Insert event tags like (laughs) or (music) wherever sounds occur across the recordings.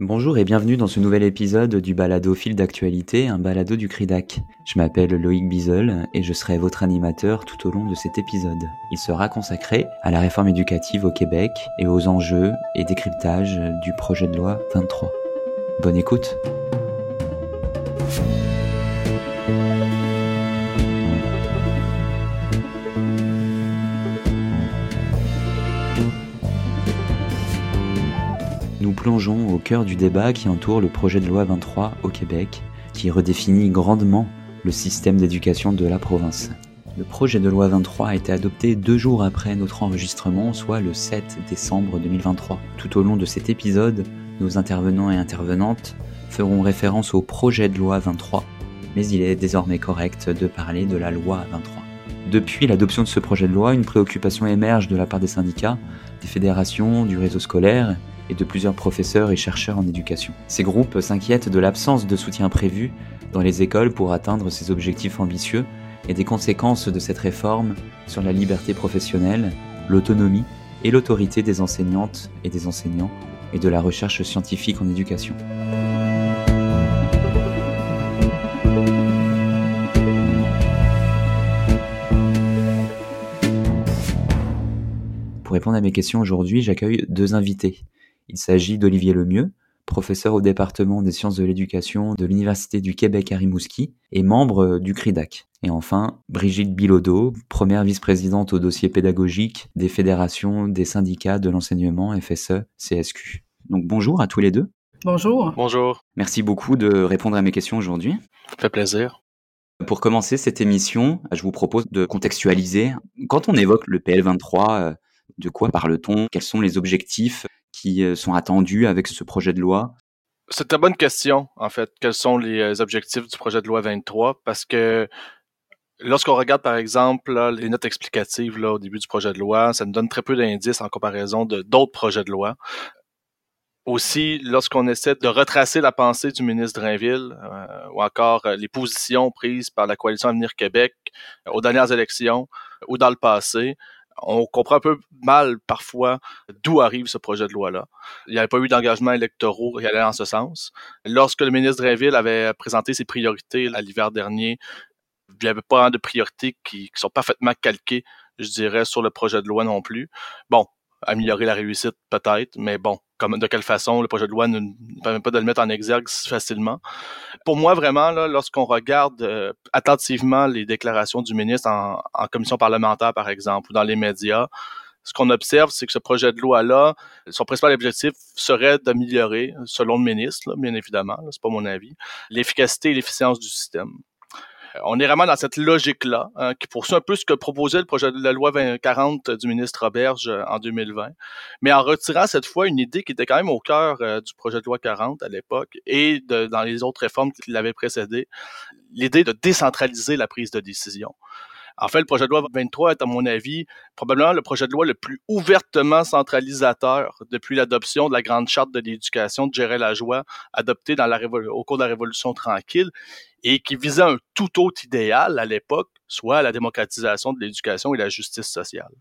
Bonjour et bienvenue dans ce nouvel épisode du balado fil d'actualité, un balado du CRIDAC. Je m'appelle Loïc Bizel et je serai votre animateur tout au long de cet épisode. Il sera consacré à la réforme éducative au Québec et aux enjeux et décryptage du projet de loi 23. Bonne écoute plongeons au cœur du débat qui entoure le projet de loi 23 au Québec, qui redéfinit grandement le système d'éducation de la province. Le projet de loi 23 a été adopté deux jours après notre enregistrement, soit le 7 décembre 2023. Tout au long de cet épisode, nos intervenants et intervenantes feront référence au projet de loi 23, mais il est désormais correct de parler de la loi 23. Depuis l'adoption de ce projet de loi, une préoccupation émerge de la part des syndicats, des fédérations, du réseau scolaire et de plusieurs professeurs et chercheurs en éducation. Ces groupes s'inquiètent de l'absence de soutien prévu dans les écoles pour atteindre ces objectifs ambitieux et des conséquences de cette réforme sur la liberté professionnelle, l'autonomie et l'autorité des enseignantes et des enseignants et de la recherche scientifique en éducation. Pour répondre à mes questions aujourd'hui, j'accueille deux invités. Il s'agit d'Olivier Lemieux, professeur au département des sciences de l'éducation de l'Université du Québec à Rimouski et membre du CRIDAC. Et enfin, Brigitte Bilodeau, première vice-présidente au dossier pédagogique des fédérations des syndicats de l'enseignement FSE CSQ. Donc bonjour à tous les deux. Bonjour. Bonjour. Merci beaucoup de répondre à mes questions aujourd'hui. Ça fait plaisir. Pour commencer cette émission, je vous propose de contextualiser. Quand on évoque le PL23, de quoi parle-t-on? Quels sont les objectifs qui euh, sont attendus avec ce projet de loi? C'est une bonne question, en fait. Quels sont les euh, objectifs du projet de loi 23? Parce que lorsqu'on regarde, par exemple, les notes explicatives au début du projet de loi, ça nous donne très peu d'indices en comparaison de d'autres projets de loi. Aussi, lorsqu'on essaie de retracer la pensée du ministre Drainville, euh, ou encore les positions prises par la coalition Avenir Québec aux dernières élections ou dans le passé, on comprend un peu mal parfois d'où arrive ce projet de loi-là. Il n'y avait pas eu d'engagement électoraux qui allait en ce sens. Lorsque le ministre Drainville avait présenté ses priorités l'hiver dernier, il n'y avait pas de priorités qui, sont parfaitement calquées, je dirais, sur le projet de loi non plus. Bon, améliorer la réussite peut-être, mais bon, comme de quelle façon le projet de loi ne, permet pas de le mettre en exergue facilement. Pour moi, vraiment, lorsqu'on regarde euh, attentivement les déclarations du ministre en, commission parlementaire, par exemple, ou dans les médias, ce qu'on observe, c'est que ce projet de loi-là, son principal objectif serait d'améliorer, selon le ministre, bien évidemment, c'est pas mon avis, l'efficacité et l'efficience du système. On est vraiment dans cette logique-là, hein, qui poursuit un peu ce que proposait le projet de loi 2040 du ministre Roberge euh, en 2020, mais en retirant cette fois une idée qui était quand même au cœur euh, du projet de loi 40 à l'époque et dans les autres réformes qui l'avaient précédé, l'idée de décentraliser la prise de décision. En fait, le projet de loi 23 est, à mon avis, probablement le projet de loi le plus ouvertement centralisateur depuis l'adoption de la Grande Charte de l'éducation de Gérer la joie, adoptée au cours de la Révolution tranquille, et qui visait un tout autre idéal à l'époque, soit la démocratisation de l'éducation et la justice sociale.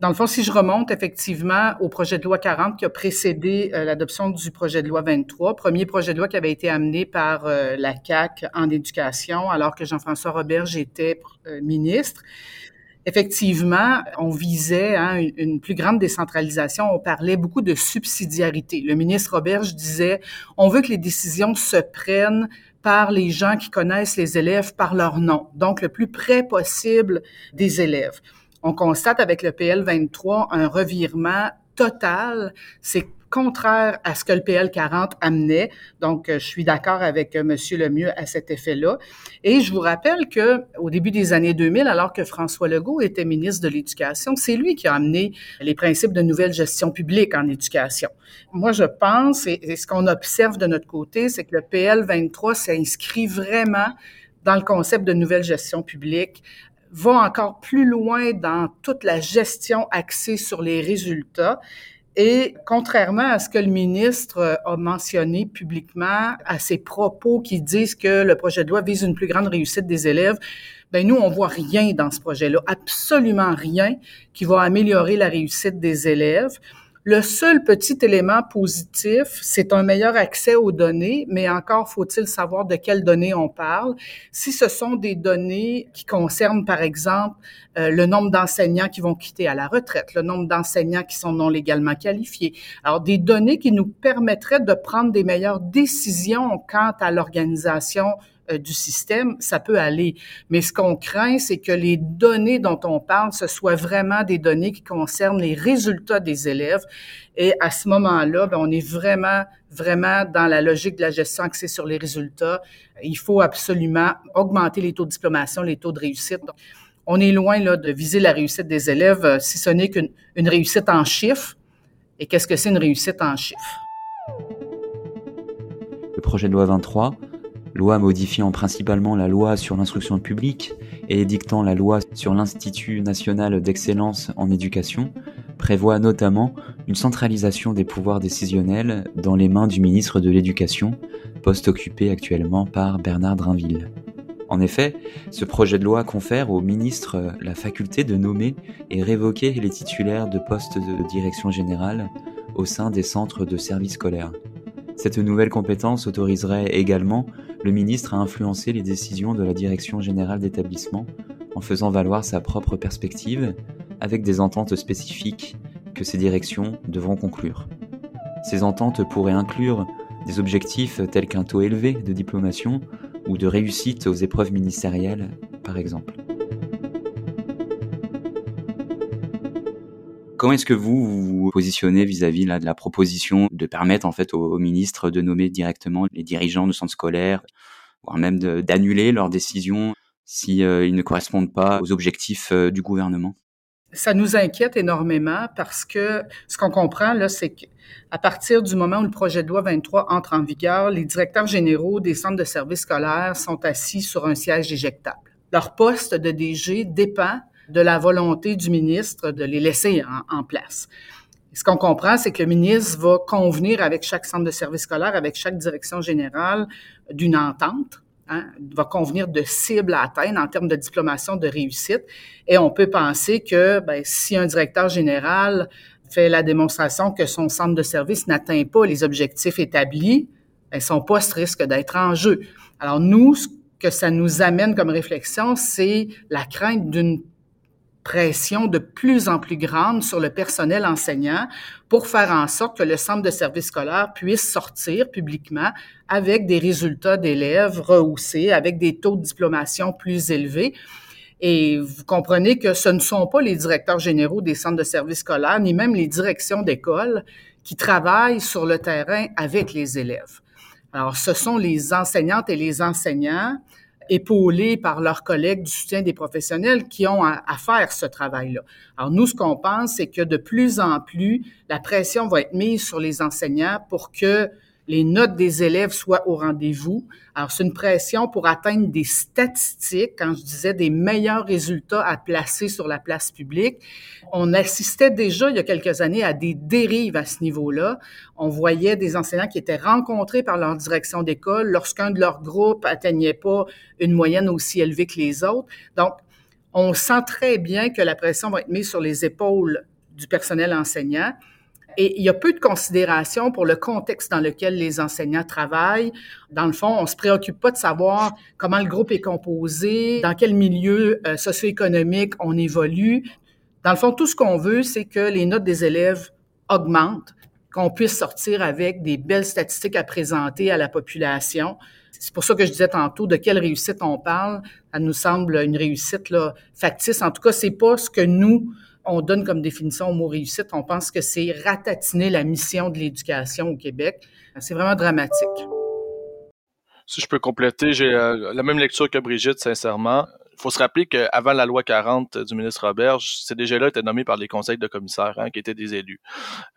Dans le fond, si je remonte effectivement au projet de loi 40 qui a précédé euh, l'adoption du projet de loi 23, premier projet de loi qui avait été amené par euh, la CAC en éducation alors que Jean-François Roberge était euh, ministre. Effectivement, on visait hein, une, une, plus grande décentralisation. On parlait beaucoup de subsidiarité. Le ministre Roberge disait, on veut que les décisions se prennent par les gens qui connaissent les élèves par leur nom, donc le plus près possible des élèves on constate avec le PL 23 un revirement total. C'est contraire à ce que le PL 40 amenait. Donc, euh, je suis d'accord avec M. Euh, Monsieur Lemieux à cet effet-là. Et je vous rappelle que au début des années 2000, alors que François Legault était ministre de l'Éducation, c'est lui qui a amené les principes de nouvelle gestion publique en éducation. Moi, je pense, et ce qu'on observe de notre côté, c'est que le PL 23 s'inscrit vraiment dans le concept de nouvelle gestion publique va encore plus loin dans toute la gestion axée sur les résultats. Et contrairement à ce que le ministre a mentionné publiquement, à ses propos qui disent que le projet de loi vise une plus grande réussite des élèves, ben nous, on voit rien dans ce projet-là, absolument rien qui va améliorer la réussite des élèves. Le seul petit élément positif, c'est un meilleur accès aux données, mais encore faut-il savoir de quelles données on parle. Si ce sont des données qui concernent, par exemple, euh, le nombre d'enseignants qui vont quitter à la retraite, le nombre d'enseignants qui sont non légalement qualifiés, alors des données qui nous permettraient de prendre des meilleures décisions quant à l'organisation du système, ça peut aller. Mais ce qu'on craint, c'est que les données dont on parle, ce soit vraiment des données qui concernent les résultats des élèves. Et à ce moment-là, ben, on est vraiment, vraiment dans la logique de la gestion axée sur les résultats. Il faut absolument augmenter les taux de diplomation, les taux de réussite. on est loin là, de viser la réussite des élèves, euh, si ce n'est qu'une réussite en chiffres. Et qu'est-ce que c'est une réussite en chiffres? Le projet de loi 23 loi modifiant principalement la loi sur l'instruction publique et édictant la loi sur l'Institut national d'excellence en éducation, prévoit notamment une centralisation des pouvoirs décisionnels dans les mains du ministre de l'Éducation, poste occupé actuellement par Bernard Drinville. En effet, ce projet de loi confère au ministre la faculté de nommer et révoquer les titulaires de postes de direction générale au sein des centres de services scolaires. Cette nouvelle compétence autoriserait également le ministre a influencé les décisions de la direction générale d'établissement en faisant valoir sa propre perspective avec des ententes spécifiques que ces directions devront conclure. Ces ententes pourraient inclure des objectifs tels qu'un taux élevé de diplomation ou de réussite aux épreuves ministérielles, par exemple. Comment est-ce que vous vous positionnez vis-à-vis de la proposition de permettre en fait aux, ministres de nommer directement les dirigeants de centres scolaires, voire même d'annuler leurs décisions si euh, ils ne correspondent pas aux objectifs euh, du gouvernement? Ça nous inquiète énormément parce que ce qu'on comprend là, c'est qu'à partir du moment où le projet de loi 23 entre en vigueur, les directeurs généraux des centres de services scolaires sont assis sur un siège éjectable. Leur poste de DG dépend de la volonté du ministre de les laisser en, place. Ce qu'on comprend, c'est que le ministre va convenir avec chaque centre de service scolaire, avec chaque direction générale d'une entente, hein, va convenir de cibles à atteindre en termes de diplomation de réussite. Et on peut penser que ben, si un directeur général fait la démonstration que son centre de service n'atteint pas les objectifs établis, ben, son poste risque d'être en jeu. Alors nous, ce que ça nous amène comme réflexion, c'est la crainte d'une de plus en plus grande sur le personnel enseignant pour faire en sorte que le centre de service scolaire puisse sortir publiquement avec des résultats d'élèves rehaussés, avec des taux de diplomation plus élevés. Et vous comprenez que ce ne sont pas les directeurs généraux des centres de service scolaire, ni même les directions d'école qui travaillent sur le terrain avec les élèves. Alors, ce sont les enseignantes et les enseignants épaulés par leurs collègues du soutien des professionnels qui ont à, faire ce travail-là. Alors nous, ce qu'on pense, c'est que de plus en plus, la pression va être mise sur les enseignants pour que les notes des élèves soient au rendez-vous. Alors, c'est une pression pour atteindre des statistiques, quand je disais des meilleurs résultats à placer sur la place publique. On assistait déjà il y a quelques années à des dérives à ce niveau-là. On voyait des enseignants qui étaient rencontrés par leur direction d'école lorsqu'un de leurs groupes atteignait pas une moyenne aussi élevée que les autres. Donc, on sent très bien que la pression va être mise sur les épaules du personnel enseignant. Et il y a peu de considération pour le contexte dans lequel les enseignants travaillent. Dans le fond, on se préoccupe pas de savoir comment le groupe est composé, dans quel milieu euh, socio-économique on évolue. Dans le fond, tout ce qu'on veut, c'est que les notes des élèves augmentent, qu'on puisse sortir avec des belles statistiques à présenter à la population. C'est pour ça que je disais tantôt de quelle réussite on parle. Ça nous semble une réussite factice. En tout cas, c'est pas ce que nous on donne comme définition au mot réussite, on pense que c'est ratatiner la mission de l'éducation au Québec. C'est vraiment dramatique. Si je peux compléter, j'ai euh, la même lecture que Brigitte, sincèrement. Il faut se rappeler qu'avant la loi 40 du ministre Roberge, ces DG-là étaient nommés par les conseils de commissaires, hein, qui étaient des élus.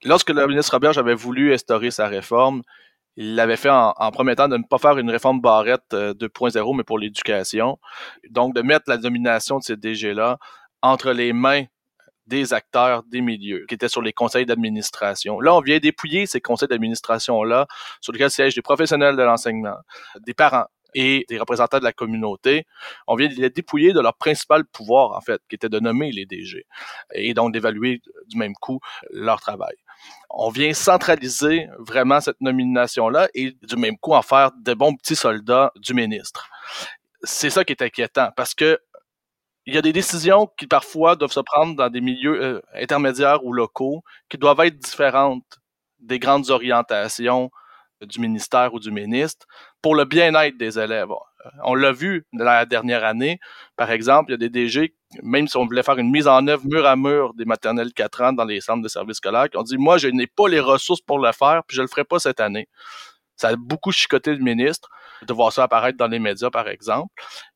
Lorsque le ministre Roberge avait voulu instaurer sa réforme, il l'avait fait en, en, promettant de ne pas faire une réforme barrette 2.0, euh, mais pour l'éducation. Donc, de mettre la domination de ces DG-là entre les mains des acteurs des milieux qui étaient sur les conseils d'administration. Là, on vient dépouiller ces conseils d'administration-là sur lesquels siègent des professionnels de l'enseignement, des parents et des représentants de la communauté. On vient les dépouiller de leur principal pouvoir, en fait, qui était de nommer les DG et donc d'évaluer du même coup leur travail. On vient centraliser vraiment cette nomination-là et du même coup en faire de bons petits soldats du ministre. C'est ça qui est inquiétant parce que il y a des décisions qui parfois doivent se prendre dans des milieux euh, intermédiaires ou locaux qui doivent être différentes des grandes orientations du ministère ou du ministre pour le bien-être des élèves. Euh, on l'a vu la dernière année, par exemple, il y a des DG, même si on voulait faire une mise en œuvre mur à mur des maternelles 4 ans dans les centres de services scolaires, qui ont dit, moi, je n'ai pas les ressources pour le faire, puis je le ferai pas cette année. Ça a beaucoup chicoté le ministre de voir ça apparaître dans les médias, par exemple.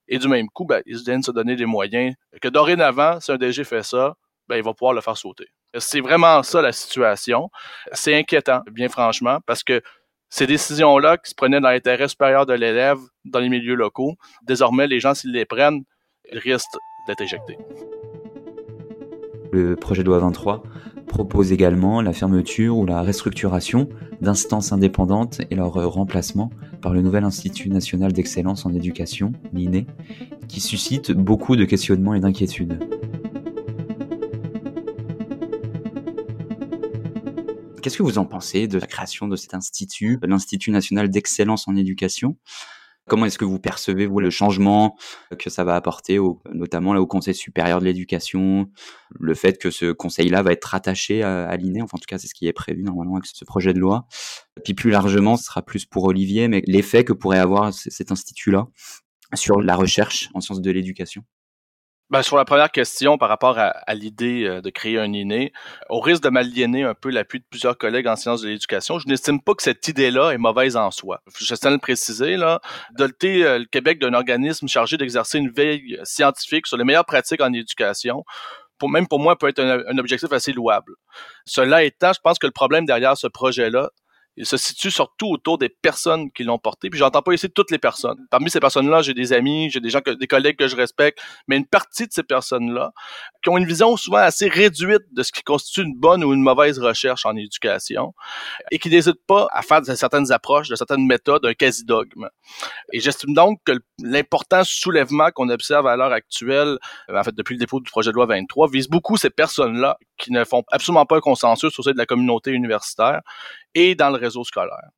Et du même coup, ben, ils viennent se donner des moyens que dorénavant, si un DG fait ça, ben, il va pouvoir le faire sauter. C'est vraiment ça la situation. C'est inquiétant, bien franchement, parce que ces décisions-là qui se prenaient dans l'intérêt supérieur de l'élève dans les milieux locaux, désormais, les gens, s'ils les prennent, ils risquent d'être éjectés. Le projet de loi 23 propose également la fermeture ou la restructuration d'instances indépendantes et leur remplacement par le nouvel Institut national d'excellence en éducation, l'INE, qui suscite beaucoup de questionnements et d'inquiétudes. Qu'est-ce que vous en pensez de la création de cet institut, l'Institut national d'excellence en éducation? Comment est-ce que vous percevez vous le changement que ça va apporter, notamment là, au Conseil supérieur de l'éducation, le fait que ce conseil-là va être rattaché à, à l'INE, enfin en tout cas c'est ce qui est prévu normalement avec ce projet de loi. Puis plus largement, ce sera plus pour Olivier, mais l'effet que pourrait avoir cet institut-là sur la recherche en sciences de l'éducation. Ben, sur la première question par rapport à, l'idée euh, de créer un INE, au risque de m'aliéner un peu l'appui de plusieurs collègues en sciences de l'éducation, je n'estime pas que cette idée-là est mauvaise en soi. Je tiens à le préciser, là, doter euh, le Québec d'un organisme chargé d'exercer une veille scientifique sur les meilleures pratiques en éducation, pour, même pour moi, peut être un, un objectif assez louable. Cela étant, je pense que le problème derrière ce projet-là, il se situe surtout autour des personnes qui l'ont porté. Puis j'entends pas ici toutes les personnes. Parmi ces personnes-là, j'ai des amis, j'ai des gens, que, des collègues que je respecte, mais une partie de ces personnes-là qui ont une vision souvent assez réduite de ce qui constitue une bonne ou une mauvaise recherche en éducation et qui n'hésitent pas à faire de certaines approches, de certaines méthodes, un quasi-dogme. Et j'estime donc que l'important soulèvement qu'on observe à l'heure actuelle, en fait depuis le dépôt du projet de loi 23, vise beaucoup ces personnes-là qui ne font absolument pas un consensus au sein de la communauté universitaire et dans le réseau scolaire.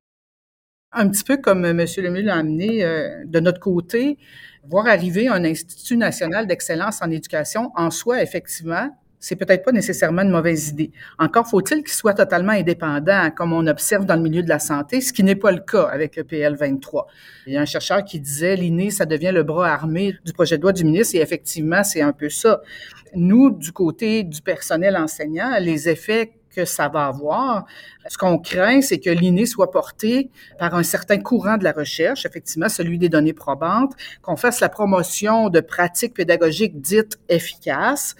Un petit peu comme M. Lemieux l'a amené, euh, de notre côté, voir arriver un Institut national d'excellence en éducation, en soi, effectivement, c'est peut-être pas nécessairement une mauvaise idée. Encore faut-il qu'il soit totalement indépendant, comme on observe dans le milieu de la santé, ce qui n'est pas le cas avec le PL 23. Il y a un chercheur qui disait l'INE, ça devient le bras armé du projet de loi du ministre, et effectivement, c'est un peu ça. Nous, du côté du personnel enseignant, les effets ça va avoir. Ce qu'on craint, c'est que l'INE soit porté par un certain courant de la recherche, effectivement celui des données probantes, qu'on fasse la promotion de pratiques pédagogiques dites efficaces,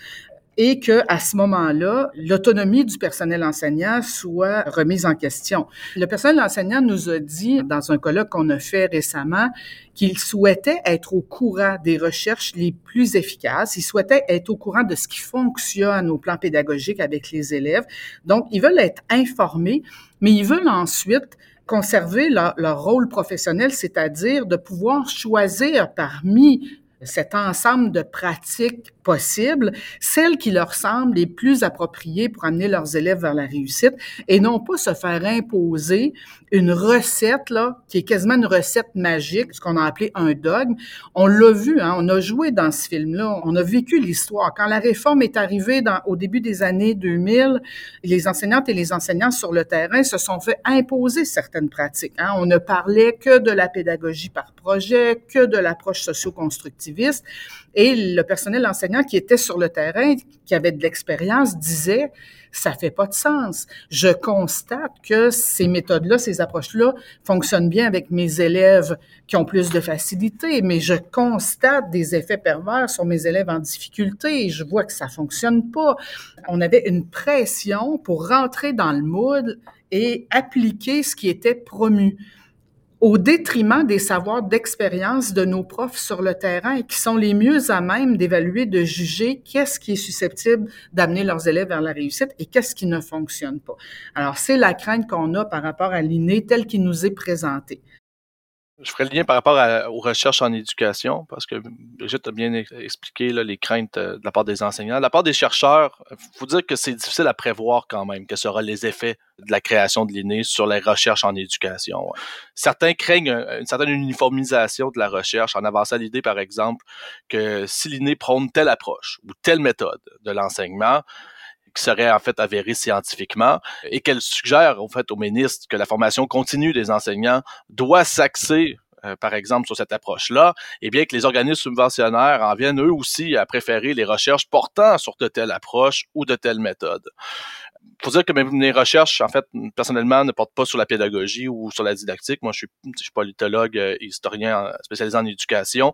et que à ce moment-là, l'autonomie du personnel enseignant soit remise en question. Le personnel enseignant nous a dit dans un colloque qu'on a fait récemment qu'il souhaitait être au courant des recherches les plus efficaces, il souhaitait être au courant de ce qui fonctionne au plan pédagogique avec les élèves. Donc, ils veulent être informés, mais ils veulent ensuite conserver leur, leur rôle professionnel, c'est-à-dire de pouvoir choisir parmi cet ensemble de pratiques possibles, celles qui leur semblent les plus appropriées pour amener leurs élèves vers la réussite et non pas se faire imposer une recette là qui est quasiment une recette magique, ce qu'on a appelé un dogme. On l'a vu, hein, on a joué dans ce film-là, on a vécu l'histoire. Quand la réforme est arrivée dans, au début des années 2000, les enseignantes et les enseignants sur le terrain se sont fait imposer certaines pratiques. Hein. On ne parlait que de la pédagogie par projet, que de l'approche Et le personnel enseignant qui était sur le terrain, qui avait de l'expérience, disait ça fait pas de sens. Je constate que ces méthodes-là, ces approches-là fonctionnent bien avec mes élèves qui ont plus de facilité, mais je constate des effets pervers sur mes élèves en difficulté et je vois que ça fonctionne pas. On avait une pression pour rentrer dans le moule et appliquer ce qui était promu au détriment des savoirs d'expérience de nos profs sur le terrain qui sont les mieux à même d'évaluer, de juger qu'est-ce qui est susceptible d'amener leurs élèves vers la réussite et qu'est-ce qui ne fonctionne pas. Alors, c'est la crainte qu'on a par rapport à l'inné tel qu'il nous est présenté. Je ferai le lien par rapport aux recherches en éducation, parce que Brigitte a bien expliqué là, les craintes euh, de la part des enseignants. La part des chercheurs, il faut dire que c'est difficile à prévoir quand même, quels seront les effets de la création de l'INE sur les recherches en éducation. Certains craignent une certaine uniformisation de la recherche en avançant l'idée, par exemple, que si l'INE prône telle approche ou telle méthode de l'enseignement, qui serait en fait avérée scientifiquement et qu'elle suggère en fait au ministre que la formation continue des enseignants doit s'axer euh, par exemple, sur cette approche-là, et bien que les organismes subventionnaires en viennent eux aussi à préférer les recherches portant sur de telles approches ou de telles méthodes faut dire que mes recherches, en fait, personnellement, ne portent pas sur la pédagogie ou sur la didactique. Moi, je suis, je suis politologue et historien spécialisé en éducation.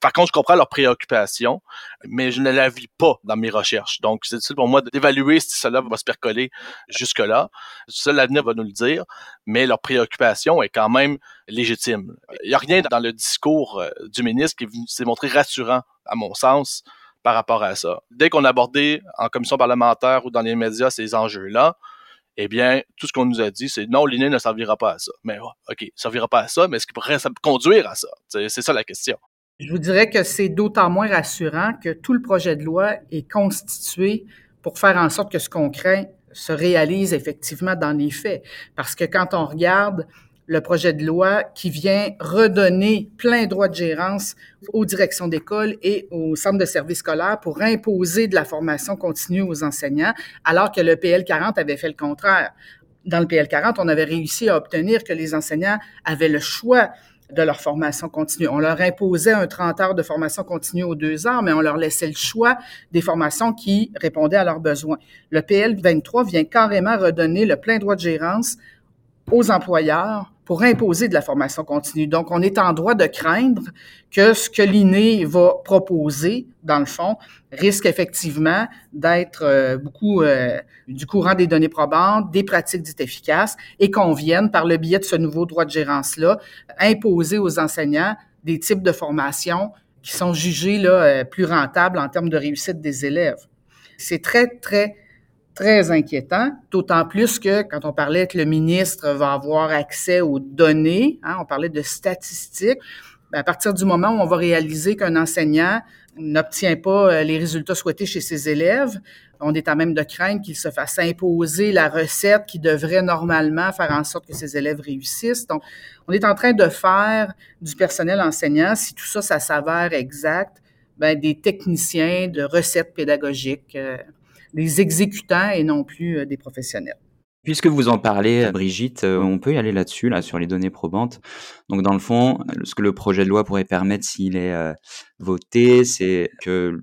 Par contre, je comprends leurs préoccupations, mais je ne la vis pas dans mes recherches. Donc, c'est difficile pour moi d'évaluer si cela va se percoler jusque-là. Ça, l'avenir va nous le dire, mais leur préoccupation est quand même légitime. Il n'y a rien dans le discours euh, du ministre qui s'est montré rassurant, à mon sens, par rapport à ça. Dès qu'on a abordé en commission parlementaire ou dans les médias ces enjeux-là, eh bien, tout ce qu'on nous a dit, c'est non, l'INE ne servira pas à ça. Mais OK, ne servira pas à ça, mais est-ce qu'il pourrait conduire à ça? C'est ça la question. Je vous dirais que c'est d'autant moins rassurant que tout le projet de loi est constitué pour faire en sorte que ce qu'on craint se réalise effectivement dans les faits. Parce que quand on regarde le projet de loi qui vient redonner plein droit de gérance aux directions d'école et aux centres de services scolaires pour imposer de la formation continue aux enseignants, alors que le PL 40 avait fait le contraire. Dans le PL 40, on avait réussi à obtenir que les enseignants avaient le choix de leur formation continue. On leur imposait un 30 heures de formation continue aux deux heures, mais on leur laissait le choix des formations qui répondaient à leurs besoins. Le PL 23 vient carrément redonner le plein droit de gérance aux employeurs pour imposer de la formation continue. Donc, on est en droit de craindre que ce que l'INE va proposer, dans le fond, risque effectivement d'être euh, beaucoup euh, du courant des données probantes, des pratiques dites efficaces, et qu'on vienne, par le biais de ce nouveau droit de gérance-là, imposer aux enseignants des types de formation qui sont jugés là, euh, plus rentables en termes de réussite des élèves. C'est très, très très inquiétant, d'autant plus que quand on parlait que le ministre va avoir accès aux données, hein, on parlait de statistiques, ben, à partir du moment où on va réaliser qu'un enseignant n'obtient pas euh, les résultats souhaités chez ses élèves, on est à même de craindre qu'il se fasse imposer la recette qui devrait normalement faire en sorte que ses élèves réussissent. Donc, on est en train de faire du personnel enseignant, si tout ça, ça s'avère exact, ben, des techniciens de recettes pédagogiques. Euh, des exécutants et non plus euh, des professionnels. Puisque vous en parlez, Brigitte, euh, on peut y aller là-dessus, là, sur les données probantes. Donc, dans le fond, ce que le projet de loi pourrait permettre s'il est euh, voté, c'est que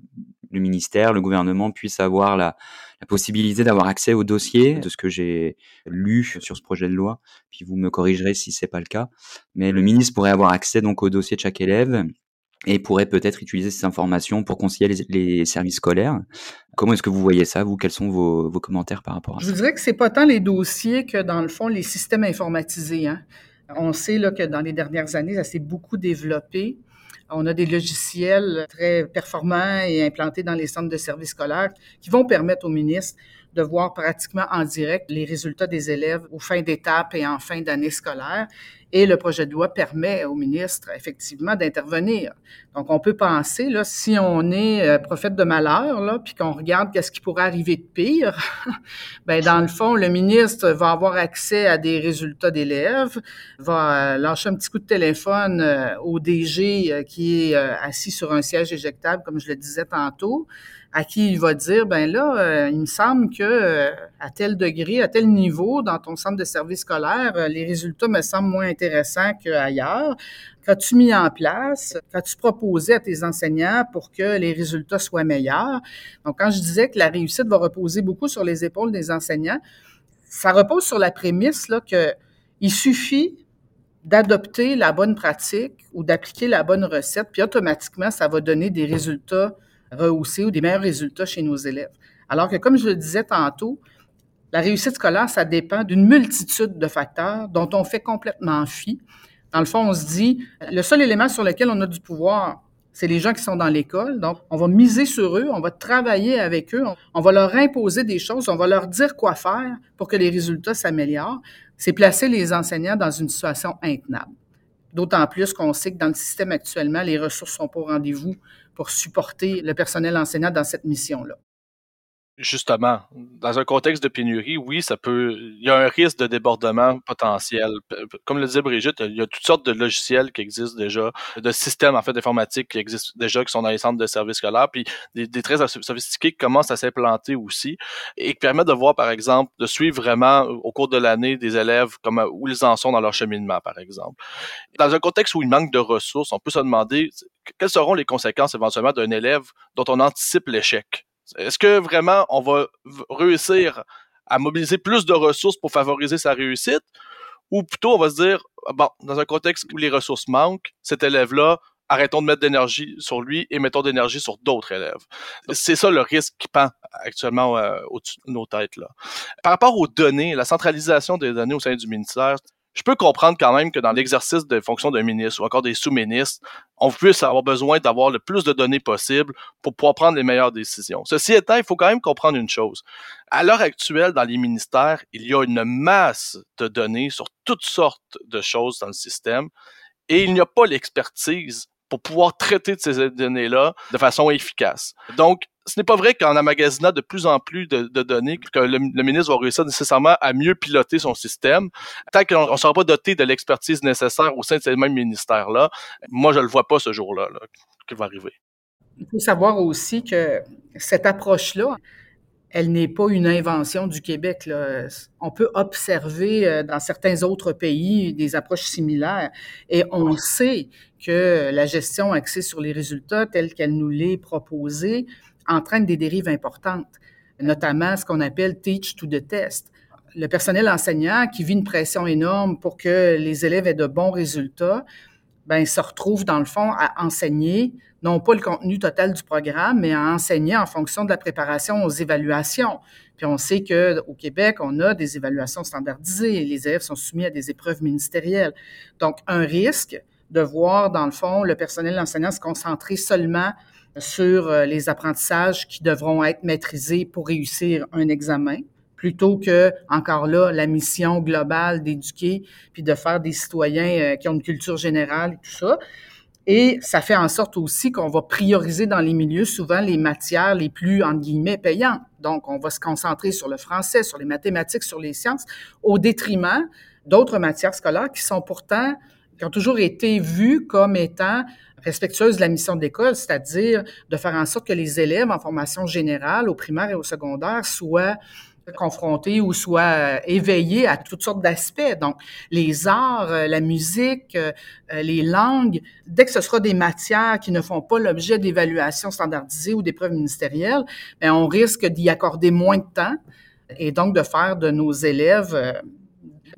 le ministère, le gouvernement puisse avoir la, la possibilité d'avoir accès au dossier, de ce que j'ai lu sur ce projet de loi. Puis vous me corrigerez si c'est pas le cas. Mais le ministre pourrait avoir accès donc au dossier de chaque élève et pourrait peut-être utiliser ces informations pour concilier les, services scolaires. Comment est-ce que vous voyez ça, vous? Quels sont vos, commentaires par rapport à ça? Je dirais que c'est pas tant les dossiers que, dans le fond, les systèmes informatisés. Hein. On sait là, que dans les dernières années, ça s'est beaucoup développé. On a des logiciels très performants et implantés dans les centres de services scolaires qui vont permettre au ministre de voir pratiquement en direct les résultats des élèves aux fins d'étape et en fin d'année scolaire. Et le projet de loi permet au ministre, effectivement, d'intervenir. Donc, on peut penser, là, si on est euh, prophète de malheur, là, puis qu'on regarde qu'est-ce qui pourrait arriver de pire, (laughs) ben dans le fond, le ministre va avoir accès à des résultats d'élèves, va euh, lâcher un petit coup de téléphone euh, au DG qui est assis sur un siège éjectable, comme je le disais tantôt, à qui il va dire ben là, euh, il me semble que euh, à tel degré, à tel niveau dans ton centre de service scolaire, euh, les résultats me semblent moins intéressants qu'ailleurs. Qu'as-tu mis en place? Qu'as-tu proposé à tes enseignants pour que les résultats soient meilleurs? Donc, quand je disais que la réussite va reposer beaucoup sur les épaules des enseignants, ça repose sur la prémisse là, que il suffit d'adopter la bonne pratique ou d'appliquer la bonne recette, puis automatiquement, ça va donner des résultats rehausser ou des meilleurs résultats chez nos élèves. Alors que, comme je le disais tantôt, la réussite scolaire, ça dépend d'une multitude de facteurs dont on fait complètement fi. Dans le fond, on se dit, le seul élément sur lequel on a du pouvoir, c'est les gens qui sont dans l'école. Donc, on va miser sur eux, on va travailler avec eux, on va leur imposer des choses, on va leur dire quoi faire pour que les résultats s'améliorent. C'est placer les enseignants dans une situation intenable. D'autant plus qu'on sait que dans le système actuellement, les ressources sont pas au rendez-vous pour supporter le personnel enseignant dans cette mission-là. Justement, dans un contexte de pénurie, oui, ça peut. Il y a un risque de débordement potentiel. Comme le disait Brigitte, il y a toutes sortes de logiciels qui existent déjà, de systèmes en fait d'informatique qui existent déjà, qui sont dans les centres de services scolaires, puis des, des très sophistiqués qui commencent à s'implanter aussi, et qui permettent de voir, par exemple, de suivre vraiment au cours de l'année des élèves comme où ils en sont dans leur cheminement, par exemple. Dans un contexte où il manque de ressources, on peut se demander quelles seront les conséquences éventuellement d'un élève dont on anticipe l'échec? Est-ce que vraiment on va réussir à mobiliser plus de ressources pour favoriser sa réussite? Ou plutôt on va se dire, bon, dans un contexte où les ressources manquent, cet élève-là, arrêtons de mettre d'énergie sur lui et mettons d'énergie sur d'autres élèves. C'est ça le risque qui pend actuellement euh, au-dessus de nos têtes. Là. Par rapport aux données, la centralisation des données au sein du ministère, je peux comprendre quand même que dans l'exercice de fonction d'un ministre ou encore des sous-ministres, on puisse avoir besoin d'avoir le plus de données possible pour pouvoir prendre les meilleures décisions. Ceci étant, il faut quand même comprendre une chose. À l'heure actuelle, dans les ministères, il y a une masse de données sur toutes sortes de choses dans le système et il n'y a pas l'expertise pour pouvoir traiter de ces données-là de façon efficace. Donc, ce n'est pas vrai qu'en emmagasinant de plus en plus de, données, que le, ministre va réussir nécessairement à mieux piloter son système. Tant qu'on ne sera pas doté de l'expertise nécessaire au sein de ces mêmes ministères-là, moi, je ne le vois pas ce jour-là là, qu'il va arriver. Il faut savoir aussi que cette approche-là, elle n'est pas une invention du Québec. On peut observer euh, dans certains autres pays des approches similaires et on sait que la gestion axée sur les résultats telle qu'elle nous l'est proposée entraîne des dérives importantes, notamment ce qu'on appelle teach to the test. Le personnel enseignant qui vit une pression énorme pour que les élèves aient de bons résultats, ben, se retrouve dans le fond à enseigner, non pas le contenu total du programme, mais à enseigner en fonction de la préparation aux évaluations. Puis on sait qu'au Québec, on a des évaluations standardisées. Les élèves sont soumis à des épreuves ministérielles. Donc, un risque de voir, dans le fond, le personnel enseignant se concentrer seulement sur euh, les apprentissages qui devront être maîtrisés pour réussir un examen, plutôt que, encore là, la mission globale d'éduquer puis de faire des citoyens euh, qui ont une culture générale et tout ça. Et ça fait en sorte aussi qu'on va prioriser dans les milieux souvent les matières les plus, entre guillemets, payantes. Donc, on va se concentrer sur le français, sur les mathématiques, sur les sciences, au détriment d'autres matières scolaires qui sont pourtant, qui ont toujours été vues comme étant respectueuse de la mission de l'école, c'est-à-dire de faire en sorte que les élèves en formation générale, au primaire et au secondaire, soient confrontés ou soient euh, éveillés à toutes sortes d'aspects. Donc, les arts, euh, la musique, euh, les langues, dès que ce sera des matières qui ne font pas l'objet d'évaluations standardisées ou d'épreuves ministérielles, bien, on risque d'y accorder moins de temps et donc de faire de nos élèves,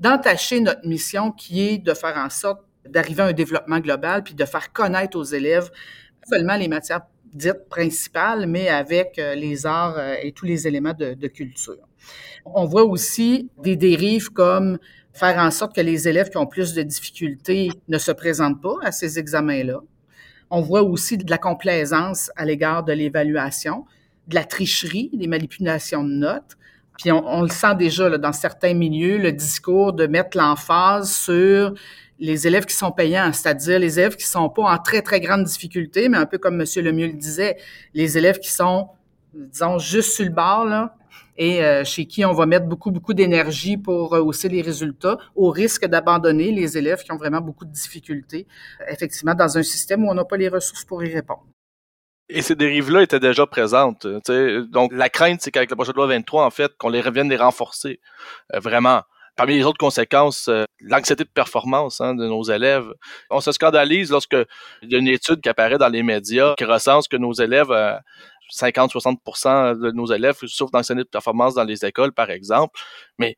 d'entacher notre mission qui est de faire en sorte d'arriver à un développement global, puis de faire connaître aux élèves seulement les matières dites principales, mais avec euh, les arts euh, et tous les éléments de, de culture. On voit aussi des dérives comme faire en sorte que les élèves qui ont plus de difficultés ne se présentent pas à ces examens-là. On voit aussi de la complaisance à l'égard de l'évaluation, de la tricherie, des manipulations de notes. Puis on, on le sent déjà là, dans certains milieux, le discours de mettre l'emphase sur les élèves qui sont payants, c'est-à-dire les élèves qui sont pas en très, très grande difficulté, mais un peu comme M. Lemieux le disait, les élèves qui sont, disons, juste sur le bord, là, et euh, chez qui on va mettre beaucoup, beaucoup d'énergie pour hausser les résultats, au risque d'abandonner les élèves qui ont vraiment beaucoup de difficultés, effectivement, dans un système où on n'a pas les ressources pour y répondre. Et ces dérives-là étaient déjà présentes. Donc, la crainte, c'est qu'avec projet de loi 23, en fait, qu'on les revienne les renforcer. Euh, vraiment. Parmi les autres conséquences, euh, l'anxiété de performance hein, de nos élèves. On se scandalise lorsque il y a une étude qui apparaît dans les médias qui recense que nos élèves, 50-60% euh, de nos élèves souffrent d'anxiété de performance dans les écoles, par exemple. Mais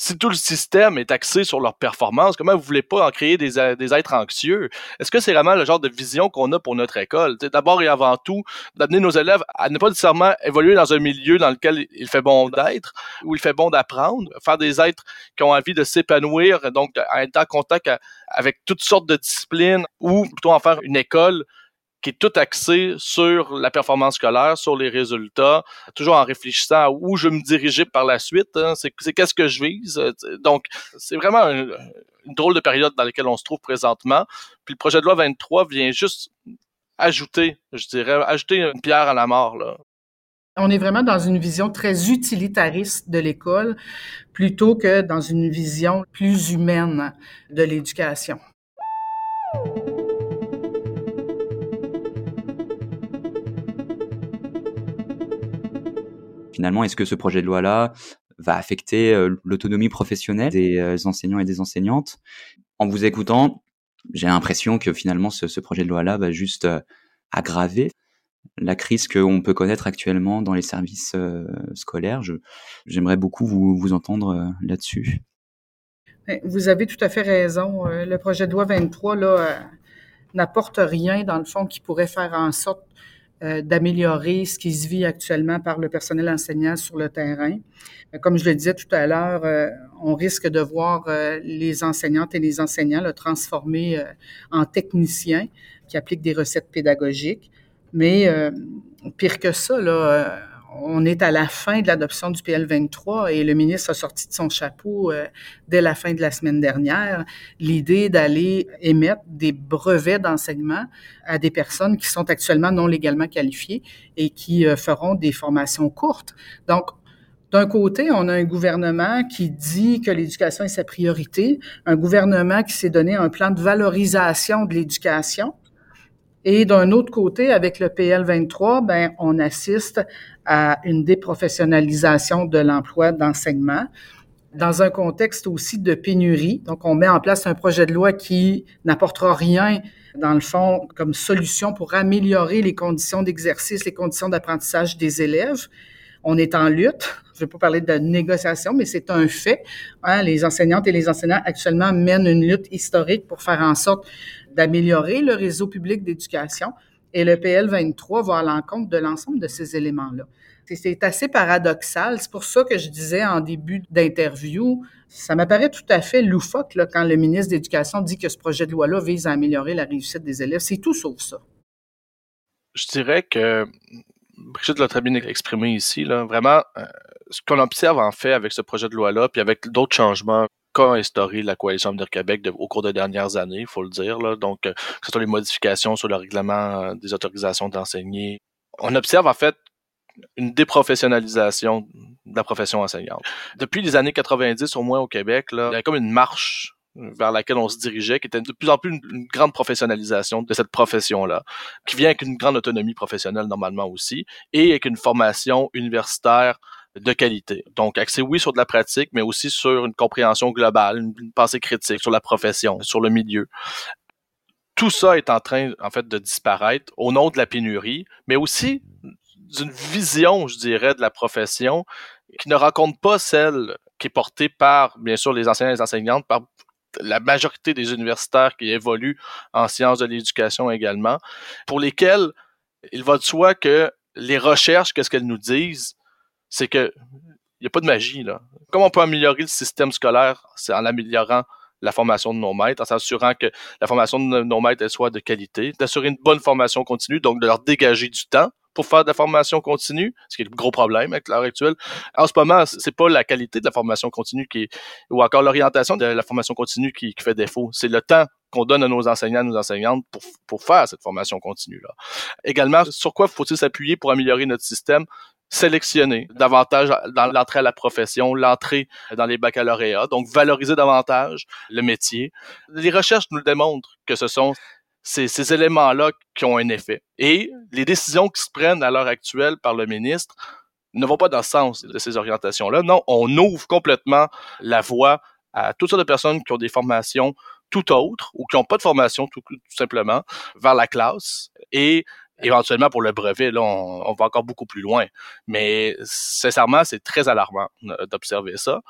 si tout le système est axé sur leur performance, comment vous voulez pas en créer des, euh, êtres anxieux? Est-ce que c'est vraiment le genre de vision qu'on a pour notre école? D'abord et avant tout, d'amener nos élèves à ne pas nécessairement évoluer dans un milieu dans lequel il fait bon d'être, où il fait bon d'apprendre, faire des êtres qui ont envie de s'épanouir, donc à être en contact avec toutes sortes de disciplines, ou plutôt en faire une école qui est tout axé sur la performance scolaire, sur les résultats, toujours en réfléchissant à où je me diriger par la suite. Hein. c'est qu'est-ce que je vise. Donc, c'est vraiment une drôle de période dans laquelle on se trouve présentement. Puis le projet de loi 23 vient juste ajouter, je dirais, ajouter une pierre à la mort. Là. On est vraiment dans une vision très utilitariste de l'école plutôt que dans une vision plus humaine de l'éducation. Finalement, est-ce que ce projet de loi-là va affecter euh, l'autonomie professionnelle des euh, enseignants et des enseignantes? En vous écoutant, j'ai l'impression que finalement ce, projet de loi-là va juste euh, aggraver la crise qu'on peut connaître actuellement dans les services scolaires. J'aimerais beaucoup vous, vous entendre là-dessus. Vous avez tout à fait raison. Le projet de loi 23 là n'apporte rien dans le fond qui pourrait faire en sorte d'améliorer ce qui se vit actuellement par le personnel enseignant sur le terrain. Comme je le disais tout à l'heure, on risque de voir les enseignantes et les enseignants le transformer en techniciens qui appliquent des recettes pédagogiques. Mais euh, pire que ça, là, euh, on est à la fin de l'adoption du PL 23 et le ministre a sorti de son chapeau euh, dès la fin de la semaine dernière l'idée d'aller émettre des brevets d'enseignement à des personnes qui sont actuellement non légalement qualifiées et qui feront des formations courtes. Donc, d'un côté, on a un gouvernement qui dit que l'éducation est sa priorité, un gouvernement qui s'est donné un plan de valorisation de l'éducation, et d'un autre côté, avec le PL 23, ben, on assiste à une déprofessionnalisation de l'emploi d'enseignement dans un contexte aussi de pénurie. Donc, on met en place un projet de loi qui n'apportera rien, dans le fond, comme solution pour améliorer les conditions d'exercice, les conditions d'apprentissage des élèves. On est en lutte. Je ne vais pas parler de négociation, mais c'est un fait. Hein, les enseignantes et les enseignants actuellement mènent une lutte historique pour faire en sorte d'améliorer le réseau public d'éducation. Et le PL 23 va à l'encontre de l'ensemble de ces éléments-là. C'est assez paradoxal. C'est pour ça que je disais en début d'interview, ça m'apparaît tout à fait loufoque quand le ministre de l'Éducation dit que ce projet de loi-là vise à améliorer la réussite des élèves. C'est tout sauf ça. Je dirais que Brigitte l'a très bien exprimé ici. Là. Vraiment, euh, ce qu'on observe en fait avec ce projet de loi-là, puis avec d'autres changements qu'a instauré la Coalition de Québec au cours des dernières années, il faut le dire. Là. Donc, euh, que ce soit les modifications sur le règlement euh, des autorisations d'enseigner. On observe en fait une déprofessionnalisation de la profession enseignante. Depuis les années 90, au moins au Québec, il y a comme une marche vers laquelle on se dirigeait, qui était de plus en plus une, grande professionnalisation de cette profession-là, qui vient avec une grande autonomie professionnelle normalement aussi, et avec une formation universitaire de qualité. Donc, accès, oui, sur de la pratique, mais aussi sur une compréhension globale, une, pensée critique sur la profession, sur le milieu. Tout ça est en train, en fait, de disparaître au nom de la pénurie, mais aussi d'une vision, je dirais, de la profession qui ne rencontre pas celle qui est portée par, bien sûr, les enseignants et les enseignantes, par la majorité des universitaires qui évoluent en sciences de l'éducation également, pour lesquels il va de soi que les recherches, qu'est-ce qu'elles nous disent, c'est que il n'y a pas de magie là. Comment on peut améliorer le système scolaire, c'est en améliorant la formation de nos maîtres, en s'assurant que la formation de nos maîtres soit de qualité, d'assurer une bonne formation continue, donc de leur dégager du temps pour faire de la formation continue, ce qui est le gros problème avec l'heure actuelle. En ce moment, c'est pas la qualité de la formation continue qui est, ou encore l'orientation de la formation continue qui, fait défaut. C'est le temps qu'on donne à nos enseignants, nos enseignantes pour, pour faire cette formation continue-là. Également, sur quoi faut-il s'appuyer pour améliorer notre système? Sélectionner davantage dans l'entrée à la profession, l'entrée dans les baccalauréats, donc valoriser davantage le métier. Les recherches nous démontrent que ce sont ces, éléments-là qui ont un effet. Et les décisions qui se prennent à l'heure actuelle par le ministre ne vont pas dans le sens de ces orientations-là. Non, on ouvre complètement la voie à toutes sortes de personnes qui ont des formations tout autres ou qui n'ont pas de formation tout, tout, simplement vers la classe et éventuellement pour le brevet, là, on, va encore beaucoup plus loin. Mais sincèrement, c'est très alarmant euh, d'observer ça.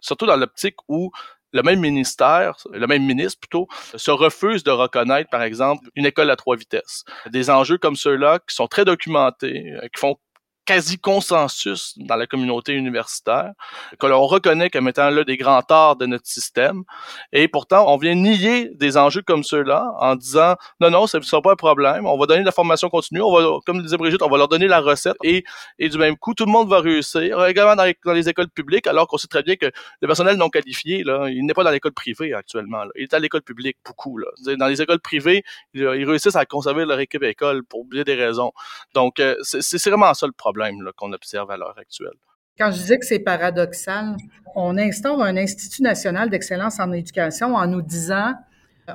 Surtout dans l'optique où le même ministère, le même ministre plutôt, se refuse de reconnaître, par exemple, une école à trois vitesses. Des enjeux comme ceux-là qui sont très documentés, euh, qui font quasi-consensus dans la communauté universitaire, que l'on reconnaît comme étant l'un des grands torts de notre système. Et pourtant, on vient nier des enjeux comme ceux-là en disant non, non, ça ne sera pas un problème, on va donner de la formation continue, on va, comme disait Brigitte, on va leur donner la recette et, et du même coup, tout le monde va réussir, également dans les, écoles publiques, alors qu'on sait très bien que le personnel non qualifié, là, il n'est pas dans l'école privée actuellement, il est à l'école publique beaucoup. Là. Dans les écoles privées, ils, réussissent à conserver leur équipe école pour bien des raisons. Donc, euh, c'est vraiment ça le problème qu'on observe à l'heure actuelle. Quand je disais que c'est paradoxal, on instaure un Institut national d'excellence en éducation en nous disant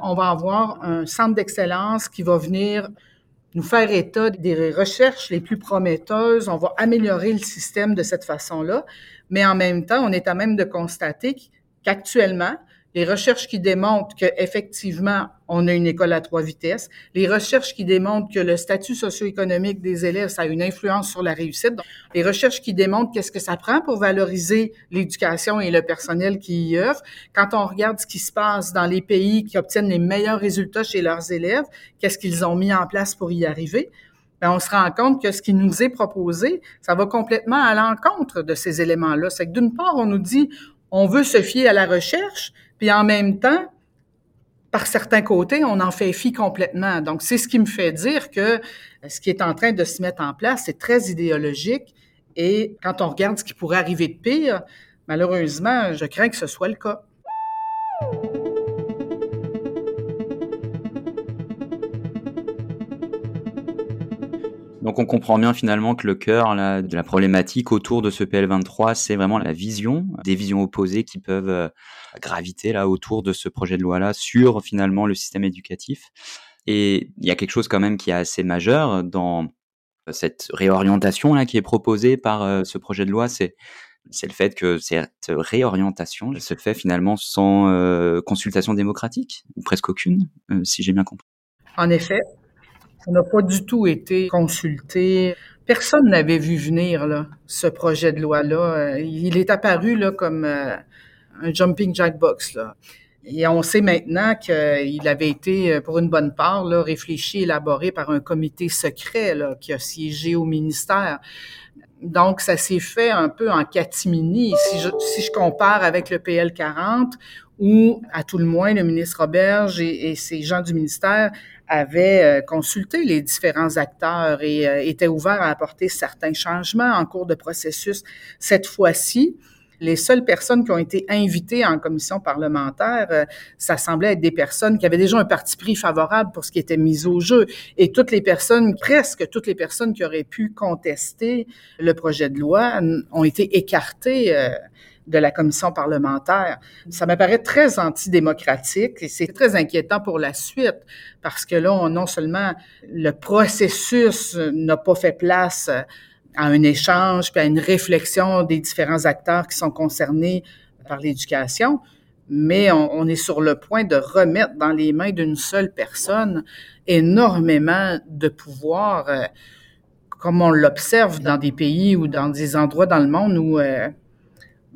on va avoir un centre d'excellence qui va venir nous faire état des recherches les plus prometteuses, on va améliorer le système de cette façon-là, mais en même temps, on est à même de constater qu'actuellement, les recherches qui démontrent qu'effectivement, on a une école à trois vitesses, les recherches qui démontrent que le statut socio-économique des élèves, ça a une influence sur la réussite, les recherches qui démontrent qu'est-ce que ça prend pour valoriser l'éducation et le personnel qui y œuvre. Quand on regarde ce qui se passe dans les pays qui obtiennent les meilleurs résultats chez leurs élèves, qu'est-ce qu'ils ont mis en place pour y arriver, ben, on se rend compte que ce qui nous est proposé, ça va complètement à l'encontre de ces éléments-là. C'est que d'une part, on nous dit, on veut se fier à la recherche, puis en même temps, par certains côtés, on en fait fi complètement. Donc, c'est ce qui me fait dire que ce qui est en train de se mettre en place, c'est très idéologique. Et quand on regarde ce qui pourrait arriver de pire, malheureusement, je crains que ce soit le cas. Donc on comprend bien finalement que le cœur de la problématique autour de ce PL23, c'est vraiment la vision, des visions opposées qui peuvent euh, graviter là autour de ce projet de loi-là sur finalement le système éducatif. Et il y a quelque chose quand même qui est assez majeur dans cette réorientation là qui est proposée par euh, ce projet de loi, c'est le fait que cette réorientation se fait finalement sans euh, consultation démocratique, ou presque aucune, si j'ai bien compris. En effet, on n'a pas du tout été consulté. Personne n'avait vu venir là, ce projet de loi-là. Euh, il est apparu là, comme euh, un jumping jackbox. Là. Et on sait maintenant qu'il avait été, euh, pour une bonne part, là, réfléchi, élaboré par un comité secret là, qui a siégé au ministère. Donc, ça s'est fait un peu en catimini. Si je, si je compare avec le PL 40, où, à tout le moins, le ministre Roberge et, et ces gens du ministère avaient euh, consulté les différents acteurs et euh, étaient ouverts à apporter certains changements en cours de processus. Cette fois-ci, les seules personnes qui ont été invitées en commission parlementaire, euh, ça semblait être des personnes qui avaient déjà un parti pris favorable pour ce qui était mis au jeu. Et toutes les personnes, presque toutes les personnes qui auraient pu contester le projet de loi ont été écartées de la commission parlementaire. Ça m'apparaît très antidémocratique et c'est très inquiétant pour la suite parce que là, non seulement le processus n'a pas fait place à un échange puis à une réflexion des différents acteurs qui sont concernés par l'éducation, mais on, est sur le point de remettre dans les mains d'une seule personne énormément de pouvoir, euh, comme on l'observe dans des pays ou dans des endroits dans le monde où euh,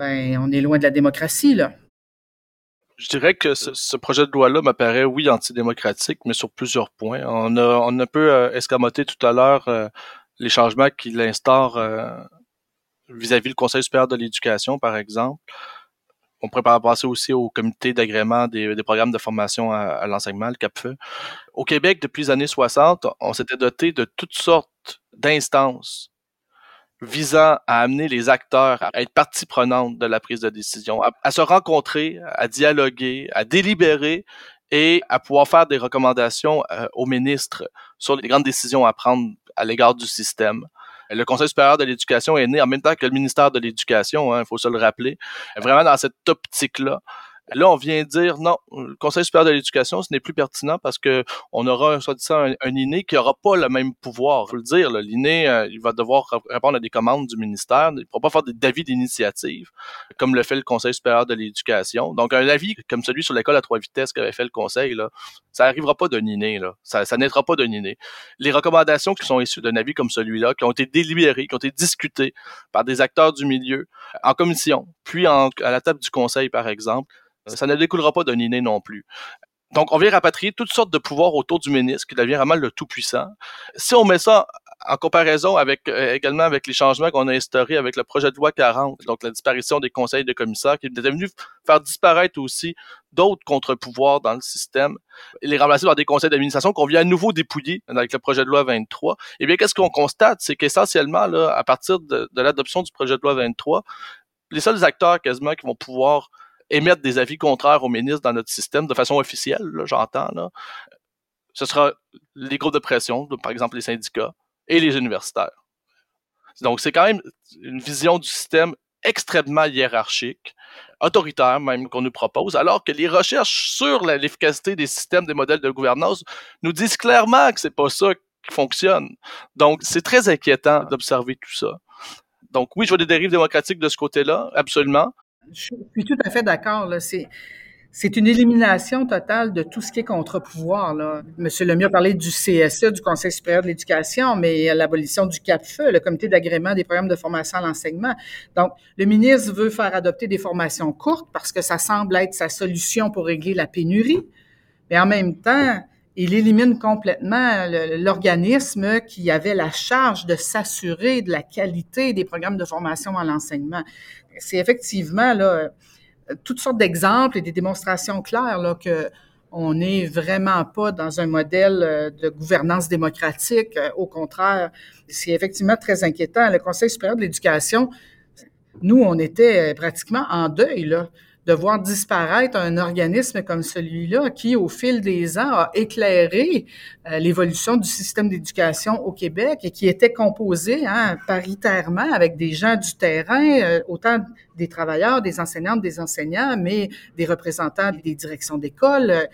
ben, on est loin de la démocratie, là. Je dirais que ce, projet de loi-là m'apparaît, oui, antidémocratique, mais sur plusieurs points. On a, on a un peu euh, escamoté tout à l'heure euh, les changements qu'il instaure euh, vis-à-vis le Conseil supérieur de l'éducation, par exemple. On pourrait passer aussi au comité d'agrément des, programmes de formation à, à l'enseignement, le CAPFE. Au Québec, depuis les années 60, on s'était doté de toutes sortes d'instances visant à amener les acteurs à être partie prenante de la prise de décision, à, se rencontrer, à dialoguer, à délibérer et à pouvoir faire des recommandations euh, aux ministres sur les grandes décisions à prendre à l'égard du système. Le Conseil supérieur de l'éducation est né en même temps que le ministère de l'Éducation, il hein, faut se le rappeler, vraiment dans cette optique-là. Là, on vient dire non, le Conseil supérieur de l'éducation, ce n'est plus pertinent parce que on aura soit un, un INE qui n'aura pas le même pouvoir. Faut le dire, l'INE, euh, il va devoir répondre à des commandes du ministère, il ne pourra pas faire des avis d'initiative comme le fait le Conseil supérieur de l'éducation. Donc, un avis comme celui sur l'école à trois vitesses qu'avait fait le Conseil, ça n'arrivera pas d'un INE, là. Ça, ça pas d'un INE. Les recommandations qui sont issues d'un avis comme celui-là, qui ont été délibérées, qui ont été discutées par des acteurs du milieu en commission, puis en, à la table du Conseil, par exemple, ça ne découlera pas d'un inné non plus. Donc, on vient rapatrier toutes sortes de pouvoirs autour du ministre, qui devient vraiment le tout-puissant. Si on met ça en comparaison avec euh, également avec les changements qu'on a instaurés avec le projet de loi 40, donc la disparition des conseils de commissaires, qui est venu faire disparaître aussi d'autres contre-pouvoirs dans le système et les remplacer par des conseils d'administration qu'on vient à nouveau dépouiller avec le projet de loi 23. Eh bien, qu'est-ce qu'on constate? C'est qu'essentiellement, là, à partir de, de l'adoption du projet de loi 23, les seuls acteurs quasiment qui vont pouvoir émettre des avis contraires au ministre dans notre système de façon officielle, j'entends, ce sera les groupes de pression, par exemple les syndicats et les universitaires. Donc, c'est quand même une vision du système extrêmement hiérarchique, autoritaire même qu'on nous propose, alors que les recherches sur l'efficacité des systèmes, des modèles de gouvernance nous disent clairement que c'est pas ça qui fonctionne. Donc, c'est très inquiétant d'observer tout ça. Donc, oui, je vois des dérives démocratiques de ce côté-là, absolument. Je suis tout à fait d'accord. C'est une élimination totale de tout ce qui est contre-pouvoir. Monsieur Lemieux a parlé du CSE, du Conseil supérieur de l'éducation, mais l'abolition du CAPFE, le comité d'agrément des programmes de formation à l'enseignement. Donc, le ministre veut faire adopter des formations courtes parce que ça semble être sa solution pour régler la pénurie, mais en même temps, il élimine complètement l'organisme qui avait la charge de s'assurer de la qualité des programmes de formation à l'enseignement. C'est effectivement là toutes sortes d'exemples et des démonstrations claires là, que on n'est vraiment pas dans un modèle euh, de gouvernance démocratique. Euh, au contraire, c'est effectivement très inquiétant. Le Conseil supérieur de l'éducation, nous, on était pratiquement en deuil là, de voir disparaître un organisme comme celui-là qui, au fil des ans, a éclairé euh, l'évolution du système d'éducation au Québec et qui était composé hein, paritairement avec des gens du terrain, euh, autant des travailleurs, des enseignantes, des enseignants, mais des représentants des directions d'école.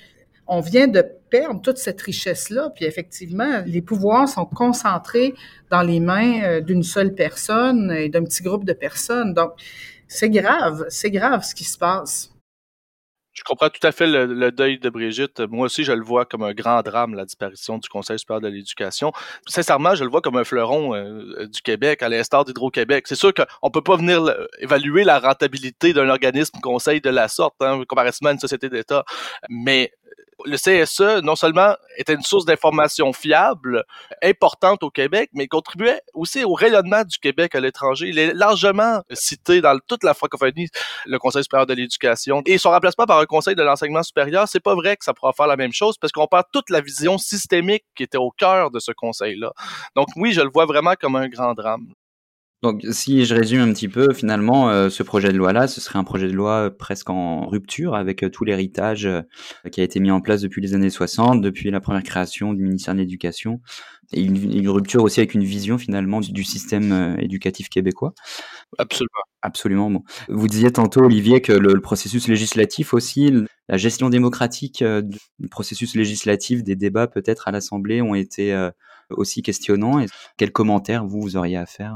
On vient de perdre toute cette richesse-là, puis effectivement, les pouvoirs sont concentrés dans les mains euh, d'une seule personne et d'un petit groupe de personnes. Donc, c'est grave, c'est grave ce qui se passe. Je comprends tout à fait le, deuil de Brigitte. Moi aussi, je le vois comme un grand drame, la disparition du Conseil supérieur de l'éducation. Sincèrement, je le vois comme un fleuron euh, du Québec, à l'instar d'Hydro-Québec. C'est sûr qu'on peut pas venir évaluer la rentabilité d'un organisme conseil de la sorte, hein, comparativement à une société d'État. Mais le CSE, non seulement était une source d'information fiable, importante au Québec, mais contribuait aussi au rayonnement du Québec à l'étranger. Il est largement cité dans toute la francophonie, le Conseil supérieur de l'éducation. Et son remplacement par un Conseil de l'enseignement supérieur, c'est pas vrai que ça pourra faire la même chose parce qu'on perd toute la vision systémique qui était au cœur de ce Conseil-là. Donc oui, je le vois vraiment comme un grand drame. Donc, si je résume un petit peu, finalement, euh, ce projet de loi-là, ce serait un projet de loi presque en rupture avec euh, tout l'héritage euh, qui a été mis en place depuis les années 60, depuis la première création du ministère de l'Éducation, et une, rupture aussi avec une vision finalement du, système éducatif québécois. Absolument. Absolument. Bon. Vous disiez tantôt, Olivier, que le, processus législatif aussi, la gestion démocratique du processus législatif, des débats peut-être à l'Assemblée ont été aussi questionnants. Et quels commentaires vous, vous auriez à faire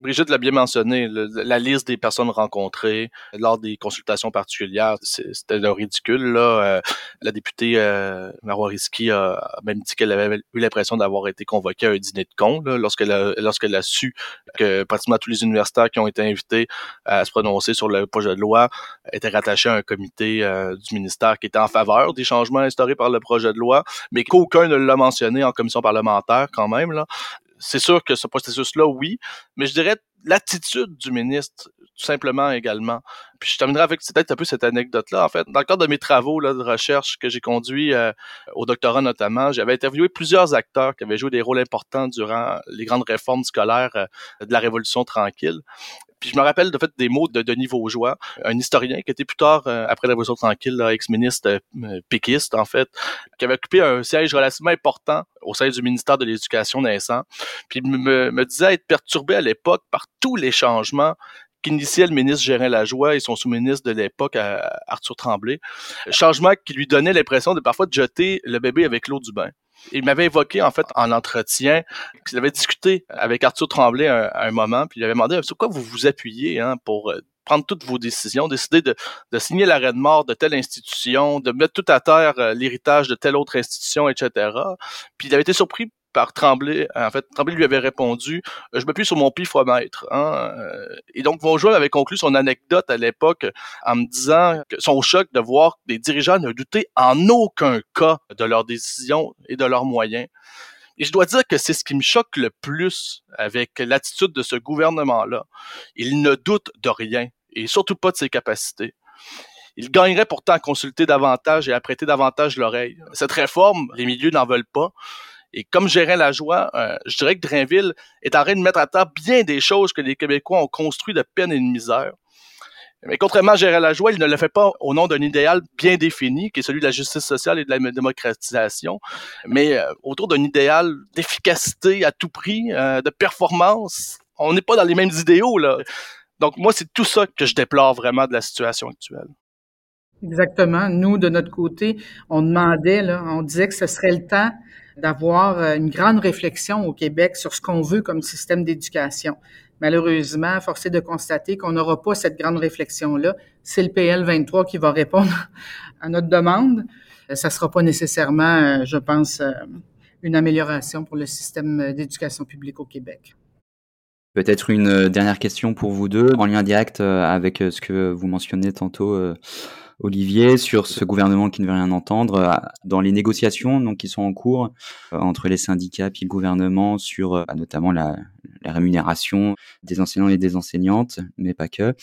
Brigitte l'a bien mentionné, la liste des personnes rencontrées lors des consultations particulières, c'était ridicule. Là. Euh, la députée euh, a même dit qu'elle avait eu l'impression d'avoir été convoquée à un dîner de con lorsqu'elle a, a su que pratiquement tous les universitaires qui ont été invités à se prononcer sur le projet de loi étaient rattachés à un comité euh, du ministère qui était en faveur des changements instaurés par le projet de loi, mais qu'aucun ne l'a mentionné en commission parlementaire quand même. Là c'est sûr que ce processus-là, oui, mais je dirais l'attitude du ministre, tout simplement également. Puis je terminerai avec peut-être un peu cette anecdote-là. En fait, dans le cadre de mes travaux là, de recherche que j'ai conduits euh, au doctorat notamment, j'avais interviewé plusieurs acteurs qui avaient joué des rôles importants durant les grandes réformes scolaires euh, de la Révolution tranquille. Puis je me rappelle de fait des mots de Denis Vaugeois, un historien qui était plus tard, euh, après la Révolution tranquille, ex-ministre euh, péquiste en fait, qui avait occupé un siège relativement important au sein du ministère de l'Éducation naissant. Puis me, me disait être perturbé à l'époque par tous les changements qu'initiait le ministre Gérin Lajoie et son sous-ministre de l'époque, Arthur Tremblay. Changement qui lui donnait l'impression de parfois de jeter le bébé avec l'eau du bain. Il m'avait évoqué, en fait, en entretien, qu'il avait discuté avec Arthur Tremblay à, un moment, puis il avait demandé sur quoi vous vous appuyez hein, pour euh, prendre toutes vos décisions, décider de, de signer l'arrêt de mort de telle institution, de mettre tout à terre euh, l'héritage de telle autre institution, etc. Puis il avait été surpris par Tremblay. En fait, Tremblay lui avait répondu Je m'appuie sur mon pifomètre. Hein? Euh, et donc, Vaugeois avait conclu son anecdote à l'époque en me disant que son choc de voir des dirigeants ne doutaient en aucun cas de leurs décisions et de leurs moyens. Et je dois dire que c'est ce qui me choque le plus avec l'attitude de ce gouvernement-là. Il ne doute de rien et surtout pas de ses capacités. Il gagnerait pourtant à consulter davantage et à prêter davantage l'oreille. Cette réforme, les milieux n'en veulent pas. Et comme gérer la joie, euh, je dirais que Drainville est en train de mettre à terre bien des choses que les Québécois ont construit de peine et de misère. Mais contrairement à gérer la joie, il ne le fait pas au nom d'un idéal bien défini, qui est celui de la justice sociale et de la démocratisation, mais euh, autour d'un idéal d'efficacité à tout prix, euh, de performance. On n'est pas dans les mêmes idéaux, là. Donc, moi, c'est tout ça que je déplore vraiment de la situation actuelle. Exactement. Nous, de notre côté, on demandait, là, on disait que ce serait le temps d'avoir euh, une grande réflexion au Québec sur ce qu'on veut comme système d'éducation. Malheureusement, forcé de constater qu'on n'aura pas cette grande réflexion-là. C'est le PL 23 qui va répondre (laughs) à notre demande. Euh, ça sera pas nécessairement, euh, je pense, une amélioration pour le système d'éducation publique au Québec. Peut-être une dernière question pour vous deux, en lien direct avec ce que vous mentionnez tantôt Olivier, sur ce gouvernement qui ne veut rien entendre. Euh, dans les négociations donc, qui sont en cours euh, entre les syndicats et le gouvernement sur euh, notamment la, rémunération des enseignants et des enseignantes, mais pas que.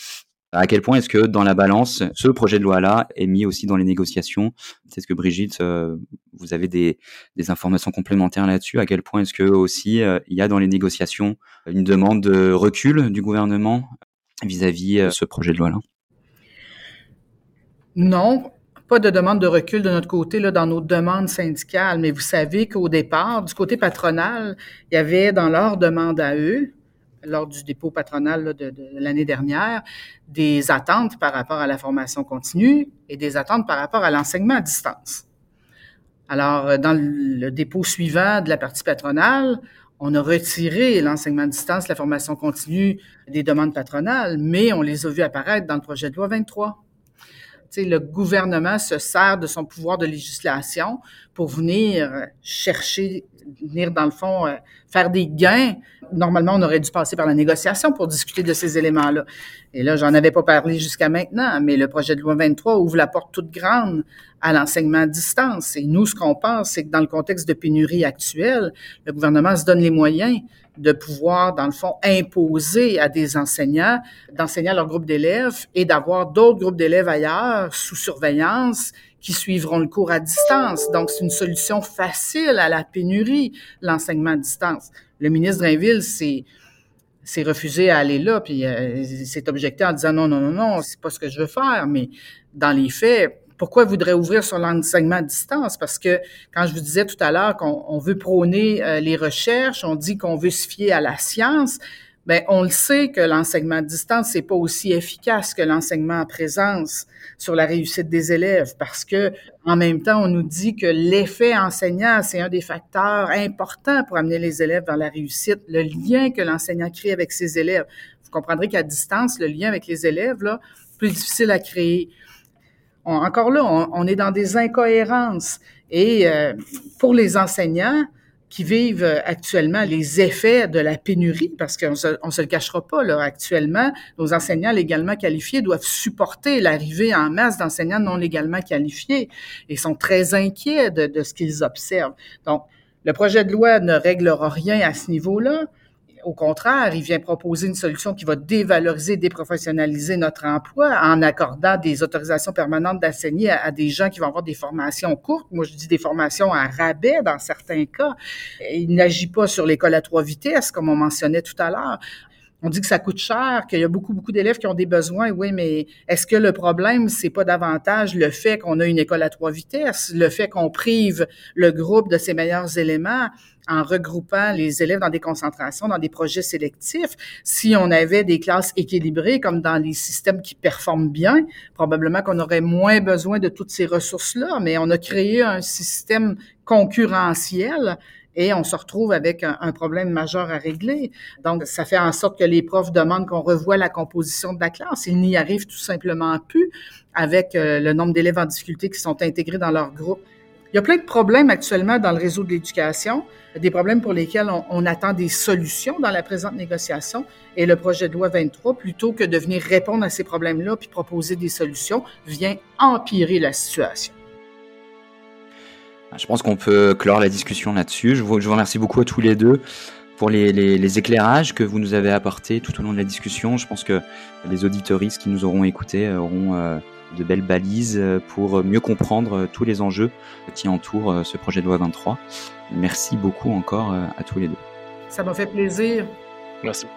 À quel point est-ce que dans la balance, ce projet de loi-là est mis aussi dans les négociations? C'est ce que Brigitte, vous avez des, des informations complémentaires là-dessus. À quel point est-ce que aussi il y a dans les négociations une demande de recul du gouvernement vis-à-vis -vis ce projet de loi-là? Non, pas de demande de recul de notre côté là, dans nos demandes syndicales, mais vous savez qu'au départ, du côté patronal, il y avait dans leur demande à eux, lors du dépôt patronal de, l'année dernière, des attentes par rapport à la formation continue et des attentes par rapport à l'enseignement à distance. Alors, dans le dépôt suivant de la partie patronale, on a retiré l'enseignement à distance, la formation continue des demandes patronales, mais on les a vus apparaître dans le projet de loi 23 le gouvernement se sert de son pouvoir de législation pour venir chercher, venir dans le fond euh, faire des gains. Normalement, on aurait dû passer par la négociation pour discuter de ces éléments-là. Et là, j'en avais pas parlé jusqu'à maintenant, mais le projet de loi 23 ouvre la porte toute grande à l'enseignement à distance. Et nous, ce qu'on pense, c'est que dans le contexte de pénurie actuelle, le gouvernement se donne les moyens de pouvoir, dans le fond, imposer à des enseignants d'enseigner à leur groupe d'élèves et d'avoir d'autres groupes d'élèves ailleurs sous surveillance qui suivront le cours à distance. Donc, c'est une solution facile à la pénurie, l'enseignement à distance. Le ministre Drainville s'est refusé à aller là, puis euh, s'est objecté en disant non, non, non, non, c'est pas ce que je veux faire. Mais dans les faits, pourquoi il voudrait ouvrir sur l'enseignement à distance? Parce que quand je vous disais tout à l'heure qu'on veut prôner euh, les recherches, on dit qu'on veut se fier à la science, ben on le sait que l'enseignement à distance c'est pas aussi efficace que l'enseignement en présence sur la réussite des élèves parce que en même temps on nous dit que l'effet enseignant c'est un des facteurs importants pour amener les élèves dans la réussite, le lien que l'enseignant crée avec ses élèves. Vous comprendrez qu'à distance le lien avec les élèves là plus difficile à créer encore là, on, est dans des incohérences. Et euh, pour les enseignants qui vivent euh, actuellement les effets de la pénurie, parce qu'on se, on se le cachera pas, là, actuellement, nos enseignants légalement qualifiés doivent supporter l'arrivée en masse d'enseignants non légalement qualifiés et sont très inquiets de, de ce qu'ils observent. Donc, le projet de loi ne réglera rien à ce niveau-là. Au contraire, il vient proposer une solution qui va dévaloriser, déprofessionnaliser notre emploi en accordant des autorisations permanentes d'enseigner à, des gens qui vont avoir des formations courtes. Moi, je dis des formations à rabais dans certains cas. Il n'agit pas sur l'école à trois vitesses, comme on mentionnait tout à l'heure. On dit que ça coûte cher, qu'il y a beaucoup, beaucoup d'élèves qui ont des besoins. Oui, mais est-ce que le problème, c'est pas davantage le fait qu'on a une école à trois vitesses, le fait qu'on prive le groupe de ses meilleurs éléments? En regroupant les élèves dans des concentrations, dans des projets sélectifs. Si on avait des classes équilibrées, comme dans les systèmes qui performent bien, probablement qu'on aurait moins besoin de toutes ces ressources-là, mais on a créé un système concurrentiel et on se retrouve avec un, problème majeur à régler. Donc, ça fait en sorte que les profs demandent qu'on revoie la composition de la classe. Ils n'y arrivent tout simplement plus avec euh, le nombre d'élèves en difficulté qui sont intégrés dans leur groupe. Il y a plein de problèmes actuellement dans le réseau de l'éducation, des problèmes pour lesquels on, attend des solutions dans la présente négociation. Et le projet de loi 23, plutôt que de venir répondre à ces problèmes-là puis proposer des solutions, vient empirer la situation. Je pense qu'on peut clore la discussion là-dessus. Je vous, remercie beaucoup à tous les deux pour les, éclairages que vous nous avez apportés tout au long de la discussion. Je pense que les auditoristes qui nous auront écoutés auront euh, de belles balises pour mieux comprendre tous les enjeux qui entourent ce projet de loi 23. Merci beaucoup encore à tous les deux. Ça m'a fait plaisir. Merci.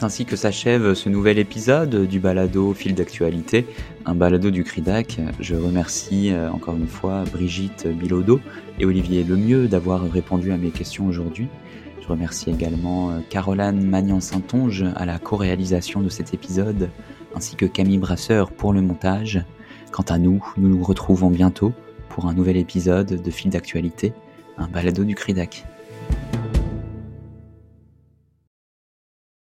C'est ainsi que s'achève ce nouvel épisode du balado Fil d'actualité, un balado du CRIDAC. Je remercie euh, encore une fois Brigitte Bilodeau et Olivier Lemieux d'avoir répondu à mes questions aujourd'hui. Je remercie également euh, Caroline Magnan-Saintonge à la co-réalisation de cet épisode, ainsi que Camille Brasseur pour le montage. Quant à nous, nous nous retrouvons bientôt pour un nouvel épisode de Fil d'actualité, un balado du CRIDAC.